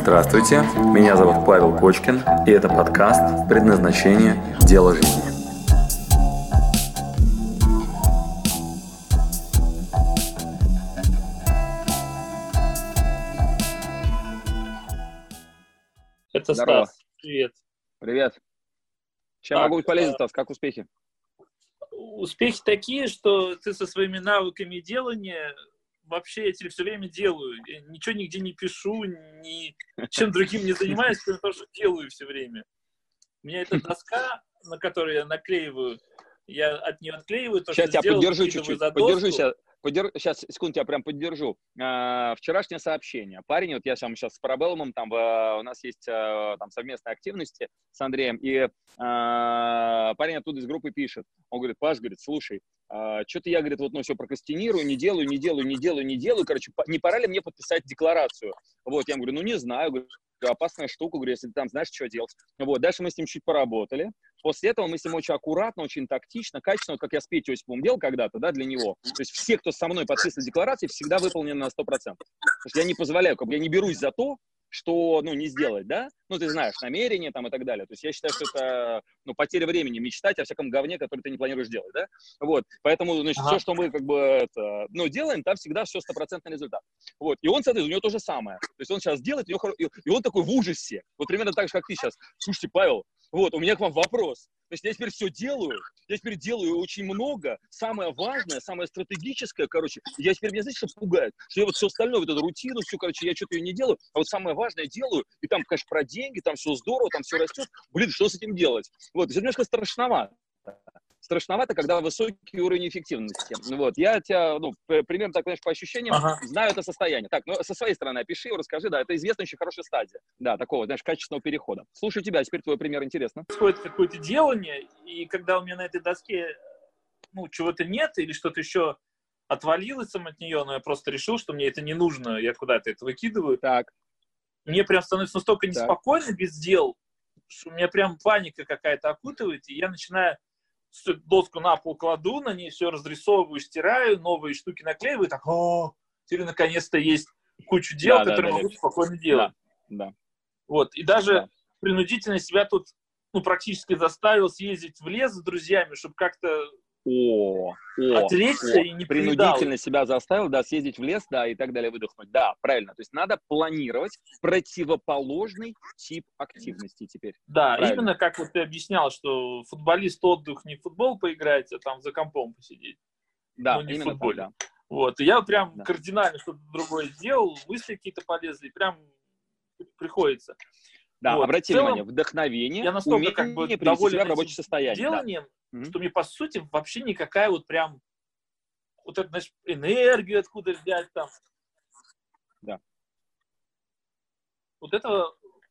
Здравствуйте, меня зовут Павел Кочкин, и это подкаст «Предназначение. Дело жизни». Это Здорово. Стас. Привет. Привет. Чем Так, могу быть полезен, э, Стас? Как успехи? Успехи такие, что ты со своими навыками делания вообще я тебе все время делаю. Я ничего нигде не пишу, ни чем другим не занимаюсь, кроме того, что делаю все время. У меня эта доска, на которой я наклеиваю, я от нее отклеиваю то, Сейчас что тебя сделал, поддержу чуть-чуть. Поддержу доску. Подер... Сейчас, секунду, тебя прям поддержу. А, вчерашнее сообщение. Парень, вот я сам сейчас с Парабеллумом, там в- у нас есть а, там совместные активности с Андреем, и а, парень оттуда из группы пишет. Он говорит, Паш, говорит, слушай, что-то я, говорит, вот ну все прокрастинирую, не делаю, не делаю, не делаю, не делаю. Короче, не пора ли мне подписать декларацию? Вот, я ему говорю, ну не знаю, говорю, опасная штука, говорю, если ты там знаешь, что делать. Вот, дальше мы с ним чуть поработали. После этого мы с ним очень аккуратно, очень тактично, качественно, вот как я с Петей Осиповым делал когда-то, да, для него. То есть все, кто со мной подписывает декларации, всегда выполнены на 100%. Потому что я не позволяю, как бы я не берусь за то, что, ну, не сделать, да? Ну, ты знаешь, намерение там и так далее. То есть я считаю, что это, ну, потеря времени мечтать о всяком говне, который ты не планируешь делать, да? Вот, поэтому, значит, Ага. все, что мы, как бы, это, ну, делаем, там всегда все стопроцентный результат. Вот, и он, соответственно, у него то же самое. То есть он сейчас делает, у него хоро- и он такой в ужасе. Вот примерно так же, как ты сейчас. Слушайте, Павел, вот, у меня к вам вопрос. То есть я теперь все делаю, я теперь делаю очень много, самое важное, самое стратегическое, короче, я теперь, меня знаете, что пугает? Что я вот все остальное, вот эту рутину, все, короче, я что-то ее не делаю, а вот самое важное делаю, и там, конечно, про деньги, там все здорово, там все растет, блин, что с этим делать? Вот, это немножко страшновато. Страшновато, когда высокий уровень эффективности. Вот, я тебя, ну, примерно так, знаешь, по ощущениям, Ага. знаю это состояние. Так, ну, со своей стороны опиши, расскажи, да, это известная очень хорошая стадия, да, такого, знаешь, качественного перехода. Слушаю тебя, теперь твой пример интересно. происходит какое-то делание, и когда у меня на этой доске ну, чего-то нет или что-то еще отвалилось там от нее, но я просто решил, что мне это не нужно, я куда-то это выкидываю, Так, мне прям становится настолько Так. неспокойно без дел, что меня прям паника какая-то окутывает, и я начинаю доску на пол кладу, на ней все разрисовываю, стираю, новые штуки наклеиваю, так, о, теперь наконец-то есть кучу дел, Да, которые да, могу да. спокойно делать. да. Вот, и даже Да. принудительно себя тут ну, практически заставил съездить в лес с друзьями, чтобы как-то О, о, отречься о. и не предал. принудительно себя заставил, да, съездить в лес, да, и так далее, выдохнуть. Да, правильно. То есть надо планировать противоположный тип активности теперь. Да, Правильно. именно как вот ты объяснял, что футболист отдых не в футбол поиграть, а там за компом посидеть. Да, Ну, не именно футбол. так, да. Вот, и я прям Да. кардинально что-то другое сделал, мысли какие-то полезли, прям приходится. Да, Вот. обрати В целом, внимание, вдохновение, я настолько умение как бы привести себя в рабочее состояние. да. Мгм. что мне, по сути, вообще никакая вот прям вот это, значит, энергию откуда взять там. Да. Вот это,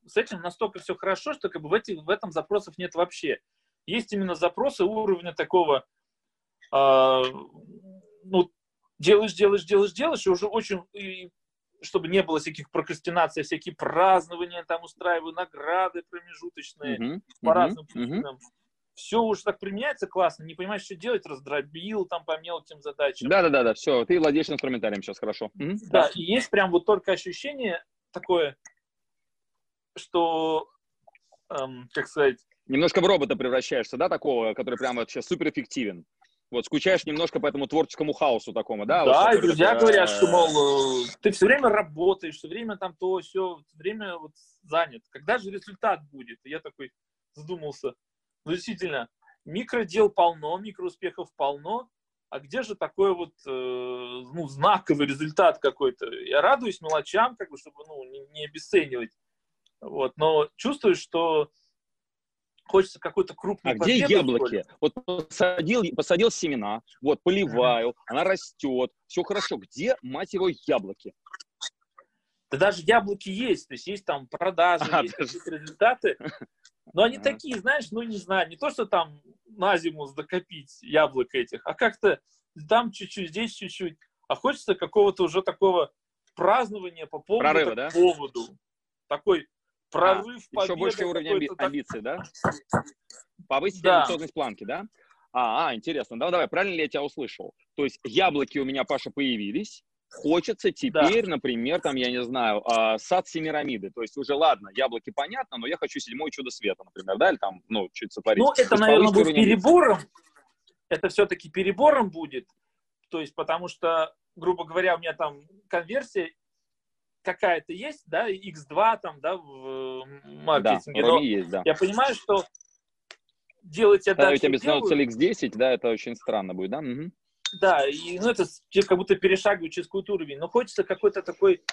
с этим настолько все хорошо, что как бы в, эти, в этом запросов нет вообще. Есть именно запросы уровня такого, а, ну, делаешь, делаешь, делаешь, делаешь, и уже очень, и чтобы не было всяких прокрастинаций, всякие празднования, там устраиваю награды промежуточные Мгм, по разным причинам. Все уже так применяется классно, не понимаешь, что делать, раздробил там по мелким задачам. Да, да, да, да, все, ты владеешь инструментарием сейчас, хорошо. Мгм, Да, и есть прям вот только ощущение такое, что, эм, как сказать, Немножко в робота превращаешься, да, такого, который прямо вообще суперэффективен. Вот, скучаешь немножко по этому творческому хаосу такому, да? вот, да, и который друзья такой, говорят, что, мол, э, ты все время работаешь, все время там то, все, время вот занят. Когда же результат будет? И я такой задумался. Ну, действительно, микродел полно, микроуспехов полно, а где же такой вот э, ну, знаковый результат какой-то? Я радуюсь мелочам, как бы, чтобы ну, не, не обесценивать. Вот, но чувствую, что хочется какой-то крупный А где яблоки? Вот посадил, посадил семена, вот поливаю, она растет, все хорошо. Где, мать его, яблоки? Да даже яблоки есть, то есть есть там продажи, А, есть даже- какие-то результаты, но они Ага. такие, знаешь, ну не знаю, не то, что там на зиму докопить яблок этих, а как-то там чуть-чуть, здесь чуть-чуть, а хочется какого-то уже такого празднования по поводу, Прорыва, да? поводу. Такой прорыв, Еще победа больше уровень амби- амбиций, да? Повысить Да. амбициозность планки, да? А, а, интересно. Давай, давай, правильно ли я тебя услышал? То есть яблоки у меня, Паша, появились, Хочется теперь, да. например, там, я не знаю, э, сад Семирамиды. То есть уже, ладно, яблоки понятно, но я хочу седьмое чудо света, например, да, или там, ну, чуть сотворить. Ну, это, наверное, будет перебором. Это все-таки перебором будет. То есть, потому что, грубо говоря, у меня там конверсия какая-то есть, да, X2 там, да, в маркетинге. Да, но есть, да. Я понимаю, что делать я Когда у тебя цель X10, да, это очень странно будет, да? Угу. Да, и ну, это как будто перешагивать через какой-то уровень. Но хочется какой-то такой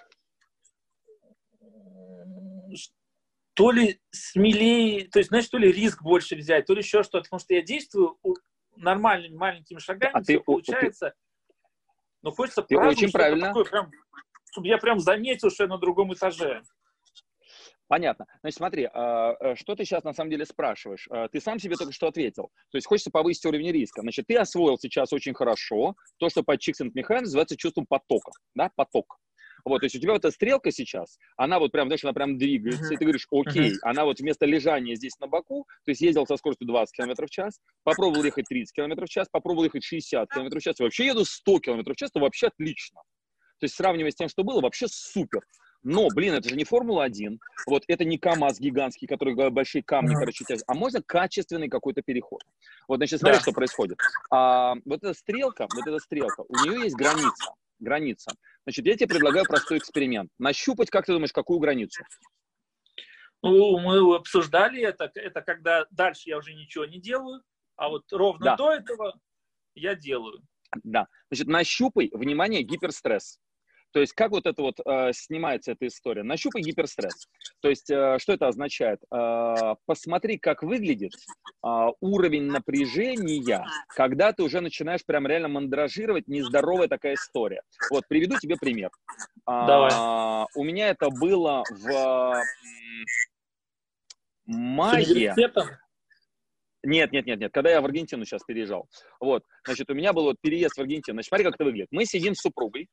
то ли смелее, то есть, знаешь, то ли риск больше взять, то ли еще что-то, потому что я действую нормальными маленькими шагами, а ты, получается. Ты, но хочется ты правду, очень правильно. Такое, прям, чтобы я прям заметил, что я на другом этаже. Понятно. Значит, смотри, а, э, что ты сейчас на самом деле спрашиваешь? А, ты сам себе только что ответил. То есть хочется повысить уровень риска. Значит, ты освоил сейчас очень хорошо то, что под Чиксент-Механик называется чувством потока. Да, поток. Вот, то есть у тебя вот эта стрелка сейчас, она вот прям, знаешь, она прям двигается, uh-huh. и ты говоришь, окей, uh-huh. она вот вместо лежания здесь на боку, то есть ездил со скоростью 20 км в час, попробовал ехать 30 км в час, попробовал ехать 60 км в час, и вообще еду 100 км в час, то вообще отлично. То есть сравнивая с тем, что было, вообще супер. Но, блин, это же не Формула-1, вот это не КАМАЗ гигантский, который большие камни, короче, тянет, а можно качественный какой-то переход. Вот, значит, смотри, да. что происходит. А, вот эта стрелка, вот эта стрелка, у нее есть граница, граница. Значит, я тебе предлагаю простой эксперимент. Нащупать, как ты думаешь, какую границу? Ну, мы обсуждали это, это когда дальше я уже ничего не делаю, а вот ровно да. до этого я делаю. Да. Значит, нащупай, внимание, гиперстресс. То есть как вот это вот э, снимается эта история? Нащупай гиперстресс. То есть э, что это означает? Э, посмотри, как выглядит э, уровень напряжения, когда ты уже начинаешь прям реально мандражировать, нездоровая такая история. Вот, приведу тебе пример. Давай. Э, у меня это было в мае. Нет, нет, нет, нет. Когда я в Аргентину сейчас переезжал. Вот, значит, у меня был вот переезд в Аргентину. Значит, смотри, как это выглядит. Мы сидим с супругой,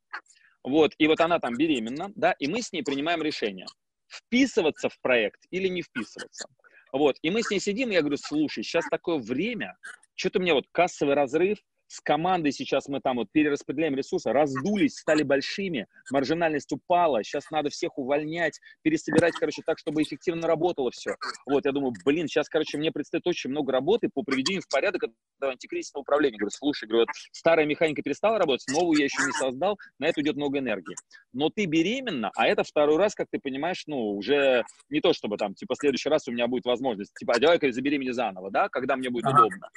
вот, и вот она там беременна, да, и мы с ней принимаем решение, вписываться в проект или не вписываться. Вот, и мы с ней сидим, и я говорю, слушай, сейчас такое время, что-то мне вот кассовый разрыв, с командой сейчас мы там вот перераспределяем ресурсы, раздулись, стали большими, маржинальность упала, сейчас надо всех увольнять, пересобирать, короче, так, чтобы эффективно работало все. Вот, я думаю, блин, сейчас, короче, мне предстоит очень много работы по приведению в порядок этого антикризисного управления. Говорю, слушай, говорю, вот старая механика перестала работать, новую я еще не создал, на это идет много энергии. Но ты беременна, а это второй раз, как ты понимаешь, ну, уже не то, чтобы там, типа, в следующий раз у меня будет возможность, типа, а давай-ка заберемени заново, да, когда мне будет ага. удобно.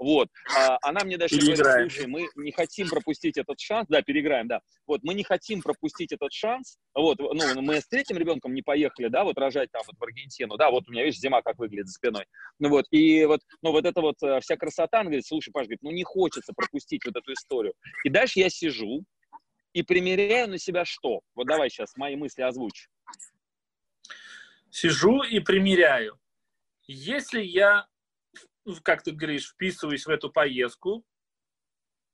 Вот. А, она мне даже говорит, слушай, мы не хотим пропустить этот шанс, да, переиграем, да, вот, мы не хотим пропустить этот шанс, вот, ну, мы с третьим ребенком не поехали, да, вот рожать там вот в Аргентину, да, вот у меня, видишь, зима как выглядит за спиной, ну вот, и вот, ну вот это вот э, вся красота, она говорит, слушай, Паш, говорит, ну не хочется пропустить вот эту историю. И дальше я сижу и примеряю на себя что? Вот давай сейчас мои мысли озвучь. Сижу и примеряю. Если я как ты говоришь, вписываюсь в эту поездку,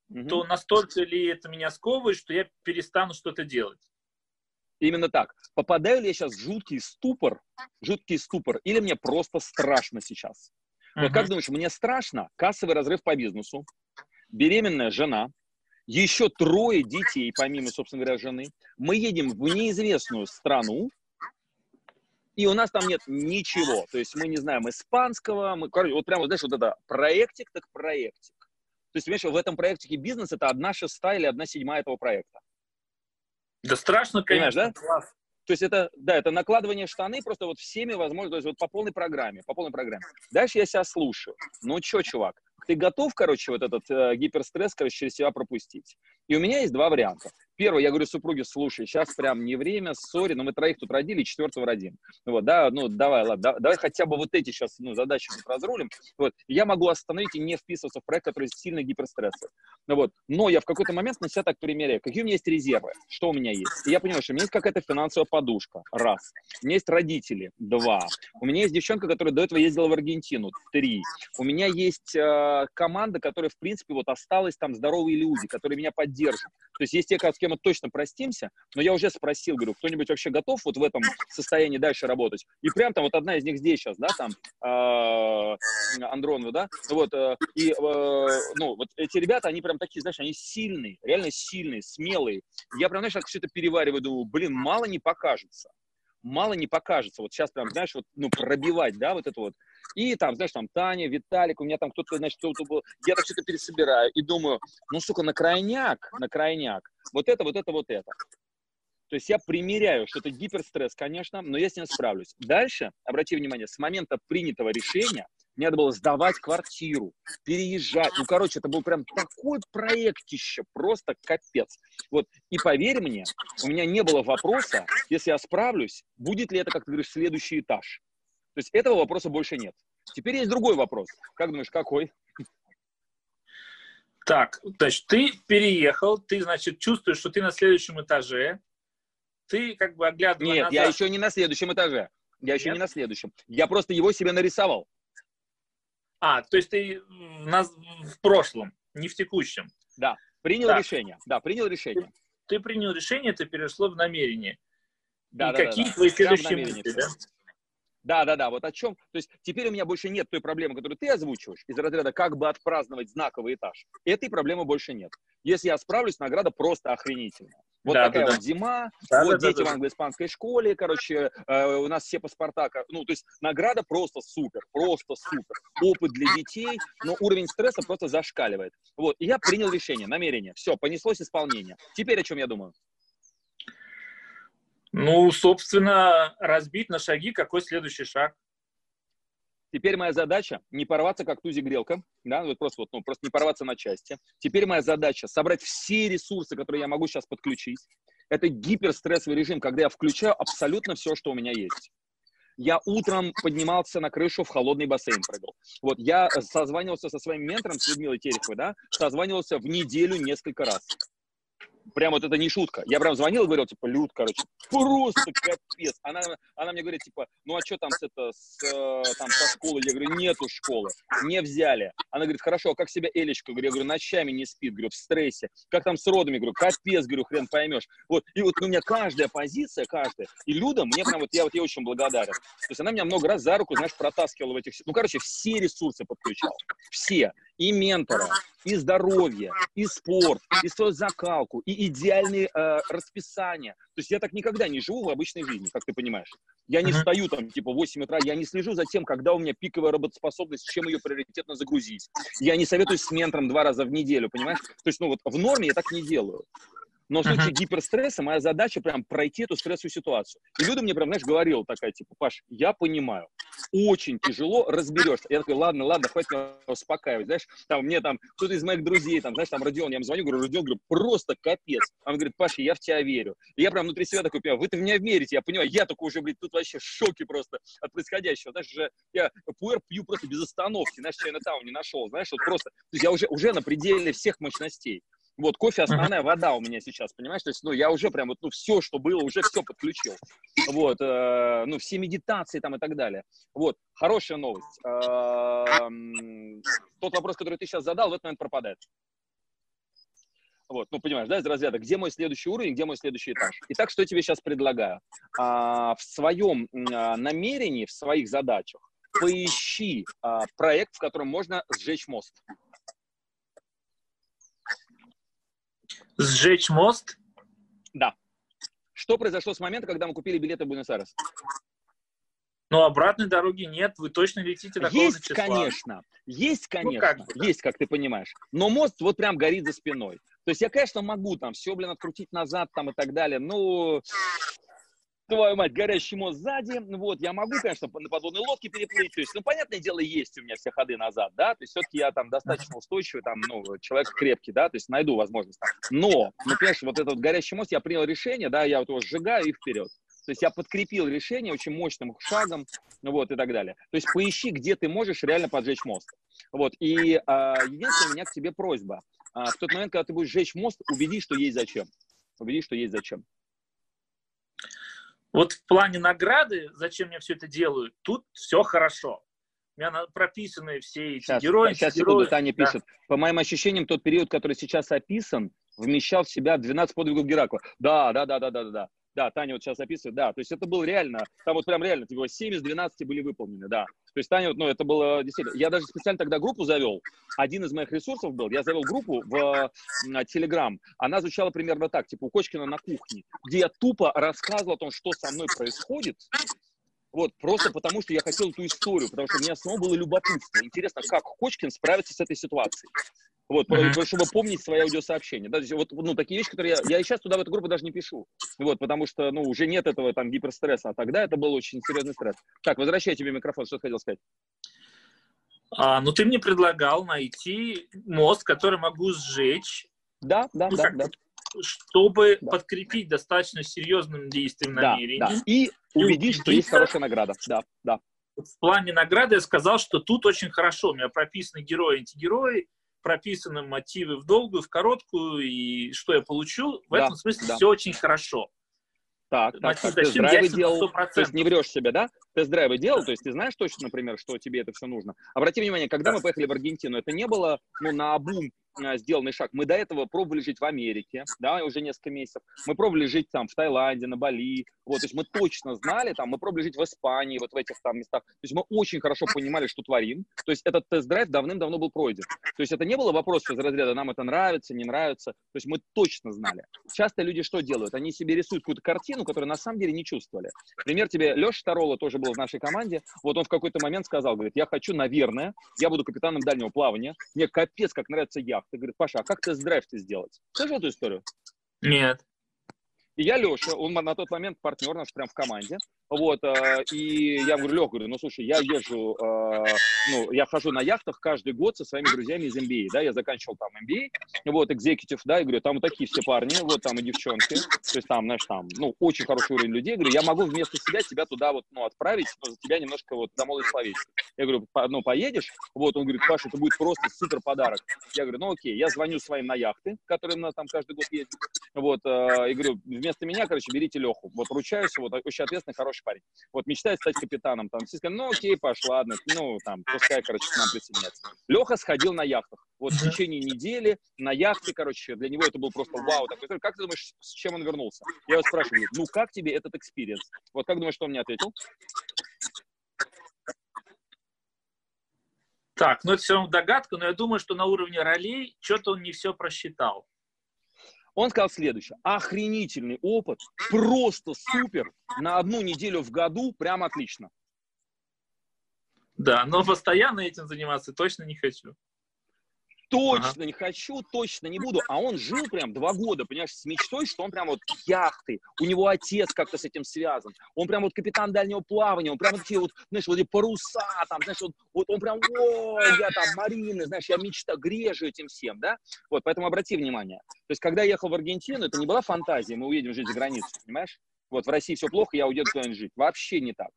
угу. то настолько ли это меня сковывает, что я перестану что-то делать? Именно так. Попадаю ли я сейчас в жуткий ступор, жуткий ступор, или мне просто страшно сейчас? Uh-huh. Вот как думаешь, мне страшно? Кассовый разрыв по бизнесу, беременная жена, еще трое детей, помимо, собственно говоря, жены. Мы едем в неизвестную страну, и у нас там нет ничего. То есть мы не знаем испанского, мы, короче, вот прямо, знаешь, вот это проектик так проектик. То есть, понимаешь, в этом проекте бизнес это одна шестая или одна седьмая этого проекта. Да страшно, конечно. Понимаешь, да? Класс. То есть это, да, это накладывание штаны просто вот всеми возможно, то есть вот по полной программе, по полной программе. Дальше я себя слушаю. Ну что, чувак, ты готов, короче, вот этот э, гиперстресс, короче, через себя пропустить? И у меня есть два варианта. Первый, я говорю супруге, слушай, сейчас прям не время, сори, но мы троих тут родили, четвертого родим. Вот, да, ну, давай, ладно, да, давай хотя бы вот эти сейчас, ну, задачи тут разрулим. Вот, я могу остановить и не вписываться в проект, который сильно гиперстрессовый. Ну, вот, но я в какой-то момент на себя так примеряю, какие у меня есть резервы, что у меня есть. И я понимаю, что у меня есть какая-то финансовая подушка, раз. У меня есть родители, два. У меня есть девчонка, которая до этого ездила в Аргентину, три. У меня есть э, команда, которая, в принципе, вот осталась там здоровые люди, которые меня поддерживают. То есть есть те, с кем мы точно простимся, но я уже спросил, говорю, кто-нибудь вообще готов вот в этом состоянии дальше работать? И прям там вот одна из них здесь сейчас, да, там, э, Андронова, да, вот, э, и, э, ну, вот эти ребята, они прям такие, знаешь, они сильные, реально сильные, смелые. Я прям, знаешь, как все это перевариваю, думаю, блин, мало не покажется мало не покажется. Вот сейчас прям, знаешь, вот, ну, пробивать, да, вот это вот. И там, знаешь, там Таня, Виталик, у меня там кто-то, значит, кто-то был. Я так это пересобираю и думаю, ну, сука, на крайняк, на крайняк. Вот это, вот это, вот это. То есть я примеряю, что это гиперстресс, конечно, но я с ним справлюсь. Дальше, обрати внимание, с момента принятого решения мне надо было сдавать квартиру, переезжать. Ну, короче, это был прям такой проектище, просто капец. Вот, и поверь мне, у меня не было вопроса, если я справлюсь, будет ли это, как ты говоришь, следующий этаж. То есть этого вопроса больше нет. Теперь есть другой вопрос. Как думаешь, какой? Так, значит, ты переехал, ты, значит, чувствуешь, что ты на следующем этаже, ты как бы оглядывая Нет, назад... я еще не на следующем этаже. Я еще Нет? не на следующем. Я просто его себе нарисовал. А, то есть ты в, нас, в прошлом, не в текущем. Да, принял Так. решение. Да, принял решение. Ты принял решение, это перешло в намерение. Да, И да, да, какие да. твои в следующие мысли, да? Да, да, да, вот о чем. То есть теперь у меня больше нет той проблемы, которую ты озвучиваешь, из разряда как бы отпраздновать знаковый этаж. Этой проблемы больше нет. Если я справлюсь, награда просто охренительная. Вот Да, такая да, вот зима, Да, вот да, да, дети да. в англо-испанской школе, короче, э, у нас все паспорта, ну, то есть награда просто супер, просто супер. Опыт для детей, но уровень стресса просто зашкаливает. Вот, и я принял решение, намерение. Все, понеслось исполнение. Теперь о чем я думаю? Ну, собственно, разбить на шаги, какой следующий шаг? Теперь моя задача не порваться как тузик-грелка, да, вот просто, вот, ну, просто не порваться на части. Теперь моя задача собрать все ресурсы, которые я могу сейчас подключить. Это гиперстрессовый режим, когда я включаю абсолютно все, что у меня есть. Я утром поднимался на крышу, в холодный бассейн прыгал. Вот, я созванивался со своим ментором, с Людмилой Тереховой, да, созванивался в неделю несколько раз. Прям вот это не шутка. Я прям звонил и говорил, типа, Люд, короче, просто капец. Она, она мне говорит, типа, ну а что там с, это, с, э, там, со школы? Я говорю, нету школы, не взяли. Она говорит, хорошо, а как себя Элечка? Я говорю, ночами не спит, говорю, в стрессе. Как там с родами? Говорю, капец, говорю, хрен поймешь. Вот, и вот у меня каждая позиция, каждая. И Люда, мне прям вот, я вот ей очень благодарен. То есть она меня много раз за руку, знаешь, протаскивала в этих... Ну, короче, все ресурсы подключал. Все. И ментора, и здоровье, и спорт, и свою закалку, и идеальные э, расписания. То есть я так никогда не живу в обычной жизни, как ты понимаешь. Я не Мгм. встаю там типа в 8 утра, я не слежу за тем, когда у меня пиковая работоспособность, чем ее приоритетно загрузить. Я не советуюсь с ментором два раза в неделю, понимаешь? То есть, ну вот в норме я так не делаю. Но в случае Мгм. гиперстресса моя задача прям пройти эту стрессовую ситуацию. И Люда мне прям, знаешь, говорила такая, типа, Паш, я понимаю, очень тяжело, разберешься. Я такой, ладно, ладно, хватит меня успокаивать. Знаешь, там мне там кто-то из моих друзей, там, знаешь, там Родион, я ему звоню, говорю, Родион, говорю, просто капец. Он говорит, Паша, я в тебя верю. И я прям внутри себя такой, понимаю, вы-то в меня верите, я понимаю, я такой уже, блядь, тут вообще в шоке просто от происходящего. Знаешь, уже я пуэр пью просто без остановки, знаешь, Чайна-таун не нашел, знаешь, вот просто, то есть я уже, уже на пределе всех мощностей. Вот, кофе основная вода у меня сейчас, понимаешь? То есть, ну, я уже прям вот, ну, все, что было, уже все подключил. Вот, э, ну, все медитации там и так далее. Вот, хорошая новость. Эм, Тот вопрос, который ты сейчас задал, в этот момент пропадает. Вот, ну, понимаешь, да, из разряда, где мой следующий уровень, где мой следующий этаж. Итак, что я тебе сейчас предлагаю? А, в своем а, намерении, в своих задачах поищи а, проект, в котором можно сжечь мост. Сжечь мост? Да. Что произошло с момента, когда мы купили билеты в Буэнос-Айрес? Но обратной дороги нет, вы точно летите такого Есть, числа. конечно, есть, конечно, как бы, да. есть, как ты понимаешь. Но мост вот прям горит за спиной. То есть я, конечно, могу там все, блин, открутить назад там и так далее, но твою мать, горящий мост сзади, вот, я могу, конечно, на подводной лодке переплыть, то есть, ну, понятное дело, есть у меня все ходы назад, да, то есть все-таки я там достаточно устойчивый, там, ну, человек крепкий, да, то есть найду возможность. Но, ну, понимаешь, вот этот горящий мост, я принял решение, да, я вот его сжигаю и вперед. То есть я подкрепил решение очень мощным шагом, ну вот, и так далее. То есть поищи, где ты можешь реально поджечь мост. Вот, и а, единственное, у меня к тебе просьба. А, в тот момент, когда ты будешь сжечь мост, убедись, что есть зачем. Убедись, что есть зачем. Вот в плане награды, зачем я все это делаю, тут все хорошо. У меня прописаны все эти Сейчас, герои. сейчас герои. секунду, Таня Да. пишет. По моим ощущениям, тот период, который сейчас описан, вмещал в себя 12 подвигов Геракла. Да, да, да, да, да, да. Да, Таня вот сейчас описывает, да. То есть это было реально, там вот прям реально, типа 7 из 12 были выполнены, да. То есть Таня, вот, ну, это было действительно... Я даже специально тогда группу завел. Один из моих ресурсов был, я завел группу в Телеграм. Она звучала примерно так, типа у Кочкина на кухне, где я тупо рассказывал о том, что со мной происходит, вот, просто потому что я хотел эту историю, потому что мне самому было любопытство. Интересно, как Кочкин справится с этой ситуацией. Вот, mm-hmm. чтобы помнить свои аудиосообщения. Да, вот, ну, такие вещи, которые я, я сейчас туда в эту группу даже не пишу. Вот, потому что, ну, уже нет этого там гиперстресса, а тогда это был очень серьезный стресс. Так, возвращай тебе микрофон, что ты хотел сказать? А, ну, ты мне предлагал найти мост, который могу сжечь. Да, да, ну, да, да. Чтобы да. подкрепить достаточно серьезным действием да, намерений. Да. И убедить, что есть хорошая награда. Да, да. В плане награды я сказал, что тут очень хорошо. У меня прописаны герои, антигерои, прописаны мотивы в долгую, в короткую, и что я получу. В да, этом смысле да. все очень хорошо. Так, так, так. Тест-драйвы делал, то есть не врешь себе, да? Тест-драйвы делал, то есть ты знаешь точно, например, что тебе это все нужно. Обрати внимание, когда мы поехали в Аргентину, это не было, ну, на обум сделанный шаг. Мы до этого пробовали жить в Америке, да, уже несколько месяцев. Мы пробовали жить там в Таиланде, на Бали. Вот, то есть мы точно знали, там, мы пробовали жить в Испании, вот в этих там местах. То есть мы очень хорошо понимали, что творим. То есть этот тест-драйв давным-давно был пройден. То есть это не было вопроса из разряда, нам это нравится, не нравится. То есть мы точно знали. Часто люди что делают? Они себе рисуют какую-то картину, которую на самом деле не чувствовали. Пример тебе, Леша Тарола тоже был в нашей команде. Вот он в какой-то момент сказал, говорит, я хочу, наверное, я буду капитаном дальнего плавания. Мне капец, как нравится яхта ты говоришь, Паша, а как тест-драйв-то сделать? Слышал эту историю? Нет. И я Леша, он на тот момент партнер наш прям в команде. Вот, э, и я говорю, Лех, говорю, ну слушай, я езжу, э, ну, я хожу на яхтах каждый год со своими друзьями из MBA, да, я заканчивал там MBA, вот, экзекутив, да, и говорю, там вот такие все парни, вот там и девчонки, то есть там, знаешь, там, ну, очень хороший уровень людей, говорю, я могу вместо себя тебя туда вот, ну, отправить, но за тебя немножко вот замолвить словечко. Я говорю, ну, поедешь? Вот, он говорит, Паша, это будет просто супер подарок. Я говорю, ну, окей, я звоню своим на яхты, которые у нас там каждый год ездят, вот, и говорю, вместо меня, короче, берите Леху, вот, ручаюсь, вот, очень ответственный, хороший хороший парень. Вот, мечтает стать капитаном. Там все сказали, ну окей, Паш, ладно, ну там, пускай, короче, к нам присоединяется. Леха сходил на яхтах. Вот в течение недели на яхте, короче, для него это был просто вау. Такой, как ты думаешь, с чем он вернулся? Я его спрашиваю, ну как тебе этот experience? Вот как думаешь, что он мне ответил? Так, ну это все равно догадка, но я думаю, что на уровне ролей что-то он не все просчитал. Он сказал следующее. Охренительный опыт, просто супер, на одну неделю в году прям отлично. Да, но постоянно этим заниматься точно не хочу точно ага. не хочу, точно не буду. А он жил прям два года, понимаешь, с мечтой, что он прям вот яхты, у него отец как-то с этим связан. Он прям вот капитан дальнего плавания, он прям вот такие вот, знаешь, вот эти паруса, там, знаешь, вот, вот он прям, о, я там марины, знаешь, я мечта, грежу этим всем, да? Вот, поэтому обрати внимание. То есть, когда я ехал в Аргентину, это не была фантазия, мы уедем жить за границу, понимаешь? Вот в России все плохо, я уеду туда жить. Вообще не так.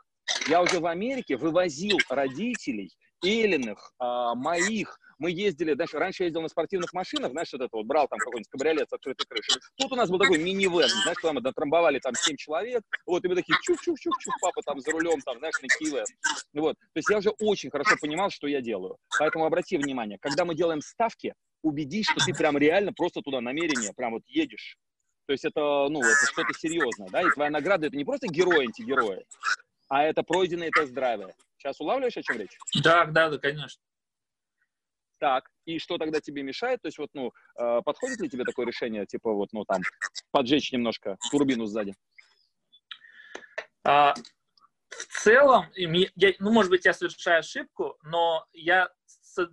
Я уже в Америке вывозил родителей, Эллиных, а, моих, мы ездили, знаешь, раньше ездил на спортивных машинах, знаешь, вот это вот, брал там какой-нибудь кабриолет с открытой крышей. Тут у нас был такой мини-вен, знаешь, куда мы дотрамбовали там 7 человек, вот, и мы такие чух-чух-чух-чух, папа там за рулем, там, знаешь, на Киеве. Вот, то есть я уже очень хорошо понимал, что я делаю. Поэтому обрати внимание, когда мы делаем ставки, убедись, что ты прям реально просто туда намерение, прям вот едешь. То есть это, ну, это что-то серьезное, да, и твоя награда это не просто герой антигерои, а это пройденные тест-драйвы. Сейчас улавливаешь, о чем речь? Да, да, да, конечно. Так, и что тогда тебе мешает? То есть вот, ну, э, подходит ли тебе такое решение, типа вот, ну, там, поджечь немножко турбину сзади? А, в целом, я, ну, может быть, я совершаю ошибку, но я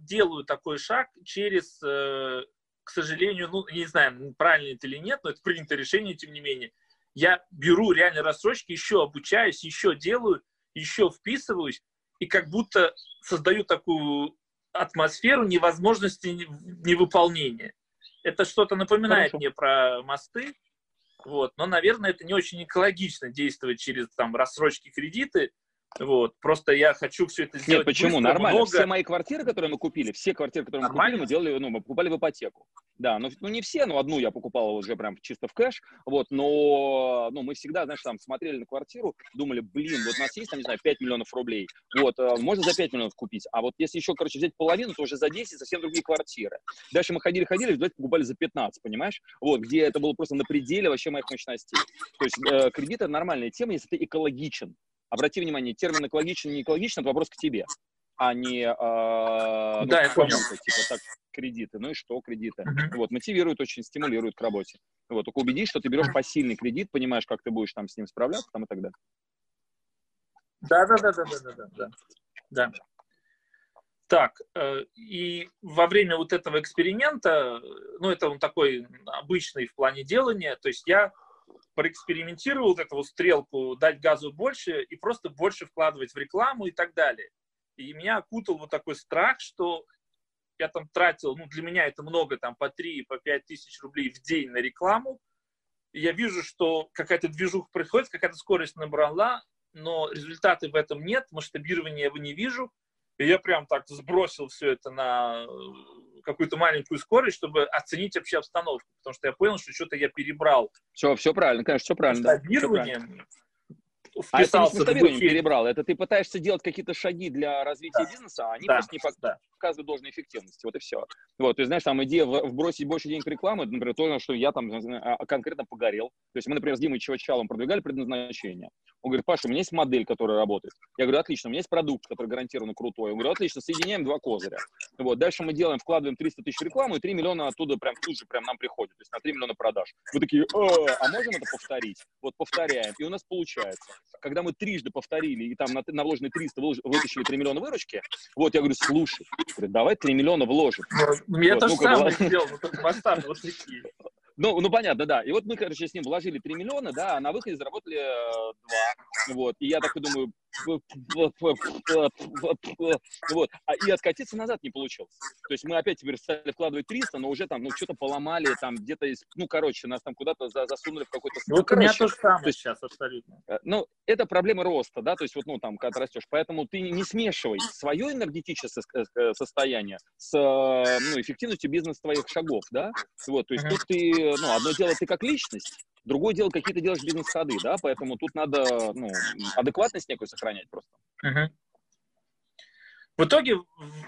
делаю такой шаг через, э, к сожалению, ну, не знаю, правильно это или нет, но это принято решение, тем не менее. Я беру реально рассрочки, еще обучаюсь, еще делаю, еще вписываюсь, и как будто создаю такую атмосферу невозможности невыполнения. Это что-то напоминает Хорошо. мне про мосты, вот. но, наверное, это не очень экологично действовать через там, рассрочки кредиты, Вот. Просто я хочу все это сделать Нет, почему? быстро, Нормально. много. Все мои квартиры, которые мы купили, все квартиры, которые мы Нормально? купили, мы делали, ну, мы покупали в ипотеку. Да, ну, ну не все, но одну я покупал уже прям чисто в кэш, вот, но, ну, мы всегда, знаешь, там, смотрели на квартиру, думали, блин, вот у нас есть, там, не знаю, 5 миллионов рублей, вот, э, можно за 5 миллионов купить, а вот если еще, короче, взять половину, то уже за 10 совсем другие квартиры. Дальше мы ходили-ходили, в покупали за 15, понимаешь? Вот, где это было просто на пределе вообще моих мощностей. То есть э, кредит это нормальная тема, если ты экологичен. Обрати внимание, термин экологичен, не экологичен, это вопрос к тебе, а не э, ну, Да, я понял. типа так, кредиты. Ну и что кредиты? Мгм. Вот, мотивируют очень, стимулируют к работе. Вот, только убедись, что ты берешь посильный кредит, понимаешь, как ты будешь там с ним справляться, там и так далее. Да, да, да, да, да, да, да, да. да. Так, э, и во время вот этого эксперимента, э, ну, это он такой обычный в плане делания, то есть я проэкспериментировал вот эту вот стрелку, дать газу больше и просто больше вкладывать в рекламу и так далее. И меня окутал вот такой страх, что я там тратил, ну, для меня это много, там, по 3, по 5 тысяч рублей в день на рекламу. И я вижу, что какая-то движуха происходит, какая-то скорость набрала, но результаты в этом нет, масштабирования я его не вижу. И я прям так сбросил все это на э, какую-то маленькую скорость, чтобы оценить вообще обстановку, потому что я понял, что что-то я перебрал Все, все правильно, конечно, все правильно. да, правильно. масштабированием, А это не обучение. перебрал, это ты пытаешься делать какие-то шаги для развития Да. бизнеса, а они Да, просто не да. Показывают должной эффективности. Вот и все. Вот, то есть, знаешь, там идея вбросить больше денег это, например, то, на что я там а, конкретно погорел. То есть мы, например, с Димой Чевачалом продвигали предназначение. Он говорит, Паша, у меня есть модель, которая работает. Я говорю, отлично, у меня есть продукт, который гарантированно крутой. Он говорит, отлично, соединяем два козыря. Вот, дальше мы делаем, вкладываем 300 тысяч в рекламу, и 3 миллиона оттуда прям тут же прям нам приходит. То есть на 3 миллиона продаж. Вы такие, «Э, а можем это повторить? Вот повторяем. И у нас получается. Когда мы трижды повторили, и там на, на вложенные 300 вылож- вытащили 3 миллиона выручки, вот я говорю, слушай, говорит, давай 3 миллиона вложим. Ну, Я Вот, то же ну, самое сделал, но только такие. Ну, ну, понятно, да. И вот мы, короче, с ним вложили 3 миллиона, да, а на выходе заработали э, 2. Вот. И я такой думаю, вот. А, и откатиться назад не получилось. То есть мы опять теперь стали вкладывать 300, но уже там, ну, что-то поломали, там где-то, из- ну, короче, нас там куда-то за- засунули в какой-то... Ну, Вот у меня то же самое то есть- сейчас абсолютно. Э, Ну, это проблема роста, да, то есть вот, ну, там, когда ты растешь. Поэтому ты не смешивай свое энергетическое сос- э, состояние с, э, ну, эффективностью бизнеса твоих шагов, да. Вот, то есть тут ты, ну, одно дело ты как личность, другое дело, какие ты делаешь бизнес-ходы, да, поэтому тут надо, ну, адекватность некую сохранять просто. Мгм. В итоге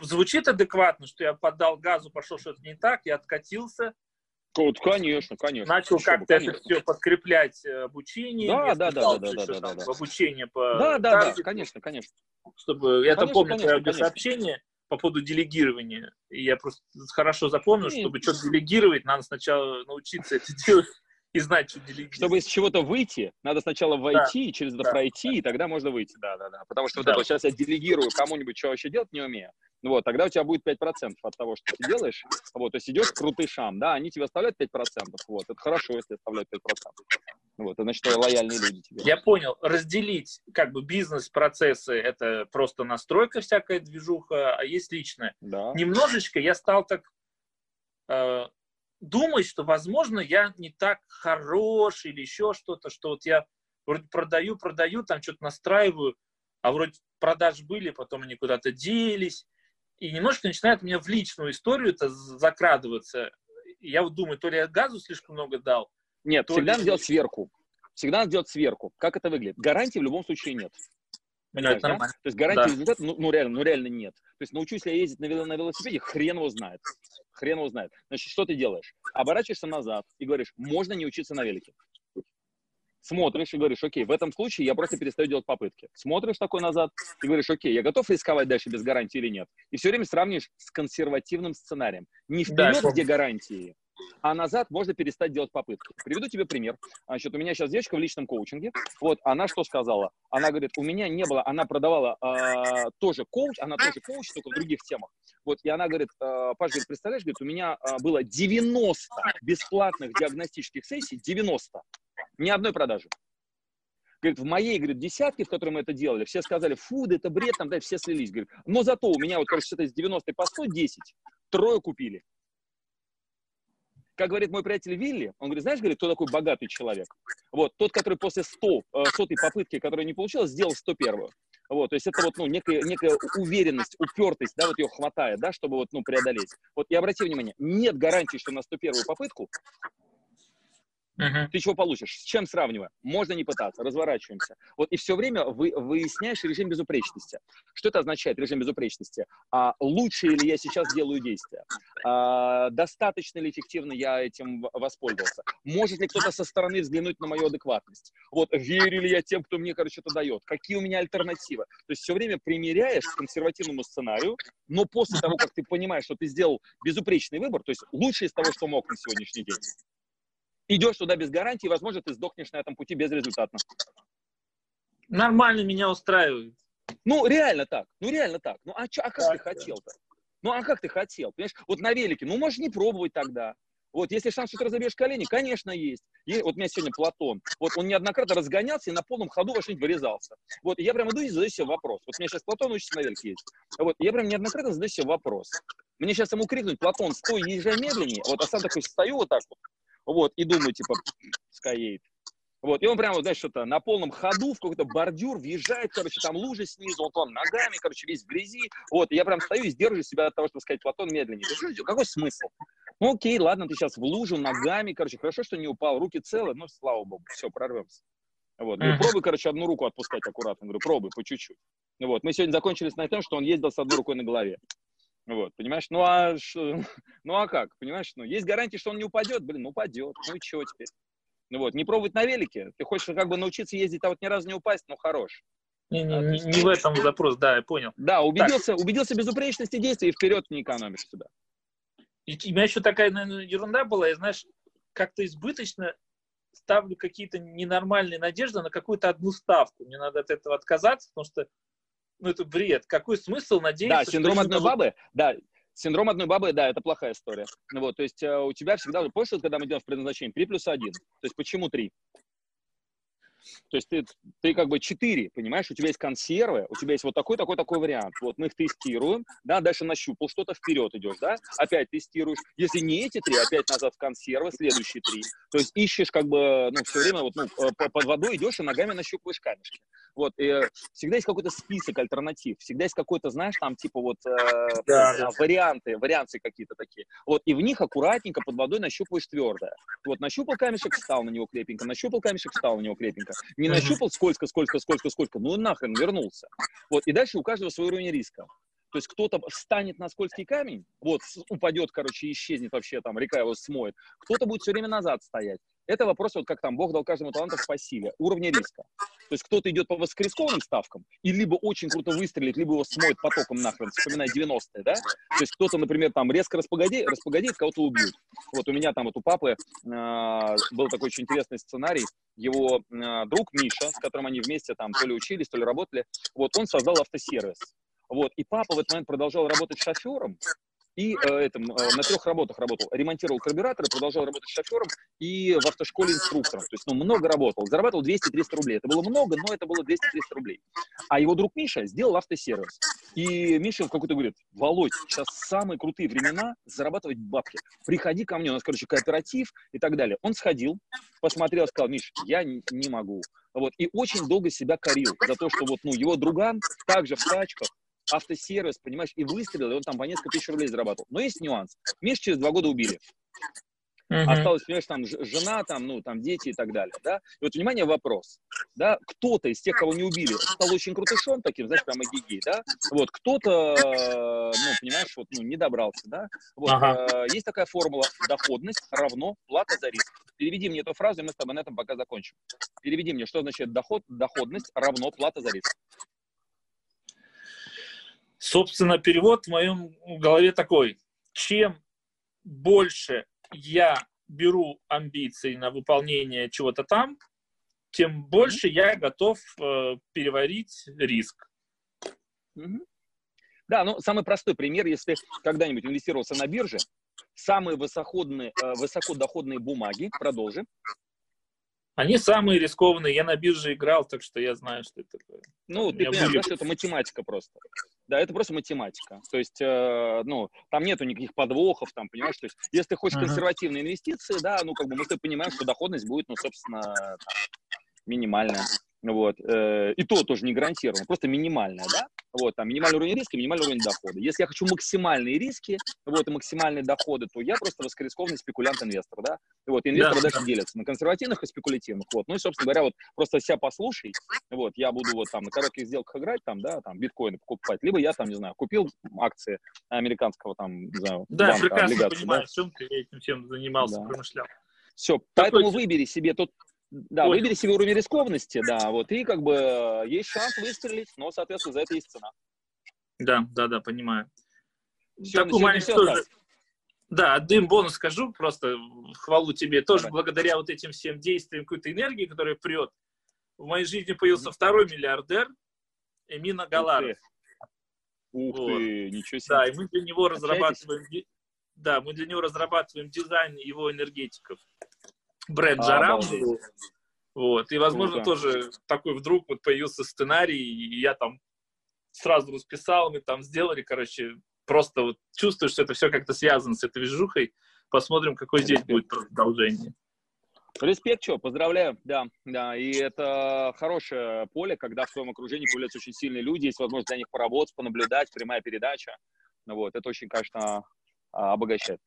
звучит адекватно, что я поддал газу, пошел что-то не так, я откатился, Вот, конечно, конечно. начал как-то это все подкреплять э, обучением. Да, да, да, да, да, да, там да, в обучение по Да, да, да, конечно, конечно. чтобы я это Конечно, помню конечно, сообщение по поводу делегирования. И я просто хорошо запомнил, чтобы что-то делегировать, надо сначала научиться это делать и знать, что делегировать. Чтобы из чего-то выйти, надо сначала войти, через это да, пройти, и тогда можно выйти. Да, да, да. Потому что вот Да. это вот сейчас я делегирую кому-нибудь, что вообще делать не умею. Вот, тогда у тебя будет 5% от того, что ты делаешь. Вот, то есть идешь к крутышам, да, они тебе оставляют 5%. Вот, это хорошо, если оставляют 5%. Вот, это значит, что лояльные люди тебе. Я понял. Разделить как бы бизнес-процессы — это просто настройка всякая движуха, а есть личное. Да. Немножечко я стал так э, думать, что, возможно, я не так хорош или еще что-то, что вот я вроде продаю, продаю, там что-то настраиваю, а вроде продаж были, потом они куда-то делись, и немножко начинает мне в личную историю это закрадываться. Я вот думаю, то ли я газу слишком много дал, Нет, То всегда ли- надо делать сверку. Всегда надо делать сверку. Как это выглядит? Гарантии в любом случае нет. Ну, Понимаешь, это да? нормально. То есть гарантии Да. результата, ну, ну, реально, ну реально нет. То есть научусь ли я ездить на велосипеде, хрен его знает. Хрен его знает. Значит, что ты делаешь? Оборачиваешься назад и говоришь, можно не учиться на велике. Смотришь и говоришь, окей, в этом случае я просто перестаю делать попытки. Смотришь такой назад и говоришь, окей, я готов рисковать дальше без гарантии или нет. И все время сравнишь с консервативным сценарием. Не Да, вперед, помню. где гарантии, а назад можно перестать делать попытки. Приведу тебе пример. Значит, у меня сейчас девочка в личном коучинге. Вот, она что сказала? Она говорит, у меня не было, она продавала а, тоже коуч, она тоже коуч, только в других темах. Вот, и она говорит, а, Паш, говорит, представляешь, говорит, у меня а, было 90 бесплатных диагностических сессий, 90, ни одной продажи. Говорит, в моей, говорит, десятке, в которой мы это делали, все сказали, фу, да это бред, там, да, все слились. Говорит, но зато у меня, вот, короче, что-то из 90 по 110, трое купили. Как говорит мой приятель Вилли, он говорит, знаешь, говорит, кто такой богатый человек? Вот, тот, который после 100, э, сотой попытки, которая не получилась, сделал 101. Вот, то есть это вот, ну, некая, некая уверенность, упертость, да, вот ее хватает, да, чтобы вот, ну, преодолеть. Вот и обрати внимание, нет гарантии, что на 101 попытку Uh-huh. Ты чего получишь? С чем сравнивая? Можно не пытаться, разворачиваемся. Вот и все время вы, выясняешь режим безупречности. Что это означает, режим безупречности? А, лучше ли я сейчас делаю действия? А, достаточно ли эффективно я этим воспользовался? Может ли кто-то со стороны взглянуть на мою адекватность? Вот, верю ли я тем, кто мне, короче, это дает? Какие у меня альтернативы? То есть все время примеряешь к консервативному сценарию, но после того, как ты понимаешь, что ты сделал безупречный выбор, то есть лучшее из того, что мог на сегодняшний день, идешь туда без гарантии, возможно, ты сдохнешь на этом пути безрезультатно. Нормально меня устраивает. Ну, реально так. Ну, реально так. Ну, а, чё, а как так, ты хотел-то? Ну, а как ты хотел? Понимаешь, вот на велике, ну, можешь не пробовать тогда. Вот, если шанс, что ты разобьешь колени, конечно, есть. И, вот у меня сегодня Платон. Вот он неоднократно разгонялся и на полном ходу во что-нибудь вырезался. Вот, и я прям иду и задаю себе вопрос. Вот у меня сейчас Платон учится на велике есть. Вот, и я прям неоднократно задаю себе вопрос. Мне сейчас ему крикнуть, Платон, стой, езжай медленнее. Вот, а сам такой стою вот так вот. Вот, и думаю, типа, скаейт. Вот, и он прямо, знаешь, что-то на полном ходу в какой-то бордюр въезжает, короче, там лужи снизу, он там ногами, короче, весь в грязи. Вот, и я прям стою и сдерживаю себя от того, чтобы сказать, Платон, медленнее. Что, какой смысл? Ну, окей, ладно, ты сейчас в лужу ногами, короче, хорошо, что не упал, руки целы, ну, слава богу, все, прорвемся. Вот, говорю, пробуй, короче, одну руку отпускать аккуратно. Говорю, пробуй, по чуть-чуть. Вот, мы сегодня закончились на том, что он ездил с одной рукой на голове. Вот, понимаешь? Ну а, ну а как? Понимаешь? Ну, есть гарантия, что он не упадет? Блин, ну упадет. Ну и чего теперь? Ну вот, не пробовать на велике. Ты хочешь как бы научиться ездить, а вот ни разу не упасть, ну хорош. Не, не, не, не в этом запрос, да, я понял. Да, убедился, так. убедился безупречности действий и вперед не экономишь сюда. И у меня еще такая, наверное, ерунда была, я, знаешь, как-то избыточно ставлю какие-то ненормальные надежды на какую-то одну ставку. Мне надо от этого отказаться, потому что ну, это бред. Какой смысл надеяться? Да, синдром одной бабы, да, синдром одной бабы, да, это плохая история. Ну, вот, то есть э, у тебя всегда, помнишь, когда мы делаем в предназначении, 3 плюс 1, то есть почему 3? То есть ты, ты как бы четыре, понимаешь, у тебя есть консервы, у тебя есть вот такой, такой, такой вариант. Вот мы их тестируем, да, дальше нащупал, что-то вперед идешь, да, опять тестируешь. Если не эти три, опять назад в консервы, следующие три. То есть ищешь как бы, ну, все время вот, ну, под водой идешь и ногами нащупываешь камешки. Вот, и всегда есть какой-то список альтернатив, всегда есть какой-то, знаешь, там типа вот э, да, да. варианты, варианты какие-то такие. Вот, и в них аккуратненько под водой нащупываешь твердое. Вот, нащупал камешек, встал на него крепенько, нащупал камешек, встал на него крепенько. Не нащупал сколько, сколько, сколько, сколько, ну нахрен вернулся. Вот, и дальше у каждого свой уровень риска. То есть кто-то встанет на скользкий камень, вот, упадет, короче, исчезнет вообще, там, река его смоет. Кто-то будет все время назад стоять. Это вопрос, вот как там Бог дал каждому таланту по уровня риска. То есть кто-то идет по воскресковым ставкам, и либо очень круто выстрелит, либо его смоет потоком нахрен, вспоминая 90-е, да? То есть кто-то, например, там резко распогодеет, распогодеет кого-то убьют. Вот у меня там вот у папы э, был такой очень интересный сценарий. Его э, друг Миша, с которым они вместе там то ли учились, то ли работали, вот он создал автосервис. Вот, и папа в этот момент продолжал работать шофером, и э, этом, э, на трех работах работал. Ремонтировал карбюраторы, продолжал работать шофером и в автошколе инструктором. То есть, ну, много работал. Зарабатывал 200-300 рублей. Это было много, но это было 200-300 рублей. А его друг Миша сделал автосервис. И Миша какой-то говорит, Володь, сейчас самые крутые времена зарабатывать бабки. Приходи ко мне, у нас, короче, кооператив и так далее. Он сходил, посмотрел, сказал, Миш, я не могу. Вот, и очень долго себя корил за то, что вот, ну, его друган также в тачках, автосервис, понимаешь, и выстрелил, и он там по несколько тысяч рублей зарабатывал. Но есть нюанс. Миш через два года убили. Uh-huh. Осталось, понимаешь, там жена, там, ну, там дети и так далее, да. И вот, внимание, вопрос, да, кто-то из тех, кого не убили, стал очень крутышом таким, знаешь, прямо гигей, да, вот, кто-то, ну, понимаешь, вот, ну, не добрался, да, вот, uh-huh. э, есть такая формула, доходность равно плата за риск. Переведи мне эту фразу, и мы с тобой на этом пока закончим. Переведи мне, что значит доход, доходность равно плата за риск. Собственно, перевод в моем голове такой. Чем больше я беру амбиций на выполнение чего-то там, тем больше я готов э, переварить риск. Да, ну самый простой пример, если когда-нибудь инвестировался на бирже, самые высоходные, э, высокодоходные бумаги, продолжи. Они самые рискованные. Я на бирже играл, так что я знаю, что это такое. Ну, ты понимаешь, были... что это математика просто. Да, это просто математика. То есть, э, ну, там нету никаких подвохов, там, понимаешь, то есть, если ты хочешь uh-huh. консервативные инвестиции, да, ну, как бы мы ты понимаем, что доходность будет, ну, собственно, там, минимальная. вот, э, и то тоже не гарантированно, просто минимальная, да, вот, там, минимальный уровень риска, минимальный уровень дохода. Если я хочу максимальные риски, вот, и максимальные доходы, то я просто высокорискованный спекулянт-инвестор, да, вот, инвесторы да, дальше да. делятся на консервативных и спекулятивных, вот, ну, и, собственно говоря, вот, просто себя послушай, вот, я буду вот там на коротких сделках играть, там, да, там, биткоины покупать, либо я там, не знаю, купил акции американского, там, не знаю, да, банка, прекрасно облигации, понимаю, да? чем ты этим всем занимался, да. промышлял. Все, поэтому выбери себе тот да, Понял. выбери себе уровень рискованности, да, вот, и как бы э, есть шанс выстрелить, но, соответственно, за это есть цена. Да, да, да, понимаю. Все, Такую маленькую тоже... Да, отдаем бонус скажу, просто хвалу тебе. Тоже Давай. благодаря вот этим всем действиям, какой-то энергии, которая прет, в моей жизни появился mm-hmm. второй миллиардер, Эмина Галаров. Ух ты, вот. ничего себе. Да, и мы для него разрабатываем, да, мы для него разрабатываем дизайн его энергетиков бренд Джарам. Вот. И, возможно, Круто. тоже такой вдруг вот появился сценарий, и я там сразу расписал, мы там сделали, короче, просто вот чувствую, что это все как-то связано с этой движухой. Посмотрим, какое здесь будет продолжение. Респект, что, поздравляю, да, да, и это хорошее поле, когда в своем окружении появляются очень сильные люди, есть возможность для них поработать, понаблюдать, прямая передача, вот, это очень, конечно, а, обогащает.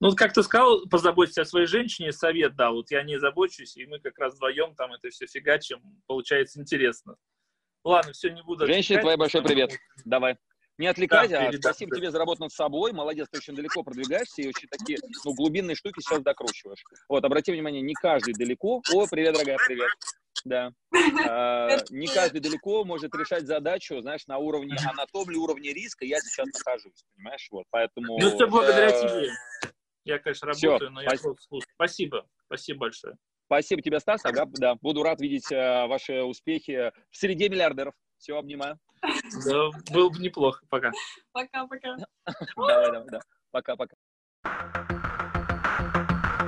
Ну, как ты сказал, позаботься о своей женщине, совет дал. Вот я не забочусь, и мы как раз вдвоем там это все фигачим. Получается интересно. Ладно, все, не буду Женщине твой большой привет. Давай. Не отвлекайся, да, а спасибо тебе за работу над собой. Молодец, ты очень далеко продвигаешься и очень такие ну, глубинные штуки сейчас докручиваешь. Вот, обрати внимание, не каждый далеко. О, привет, дорогая, привет. Да. А, не каждый далеко может решать задачу, знаешь, на уровне, а на том ли уровне риска я сейчас нахожусь, понимаешь? Вот, поэтому... Ну, все благодаря э, тебе. Я, конечно, работаю, но я просто слушаю. Спасибо. Спасибо большое. Спасибо тебе, Стас. Ага, да, буду рад видеть э, ваши успехи в среде миллиардеров. Все, обнимаю. Да, было бы неплохо. Пока. Пока-пока. Давай, давай, да. Пока-пока.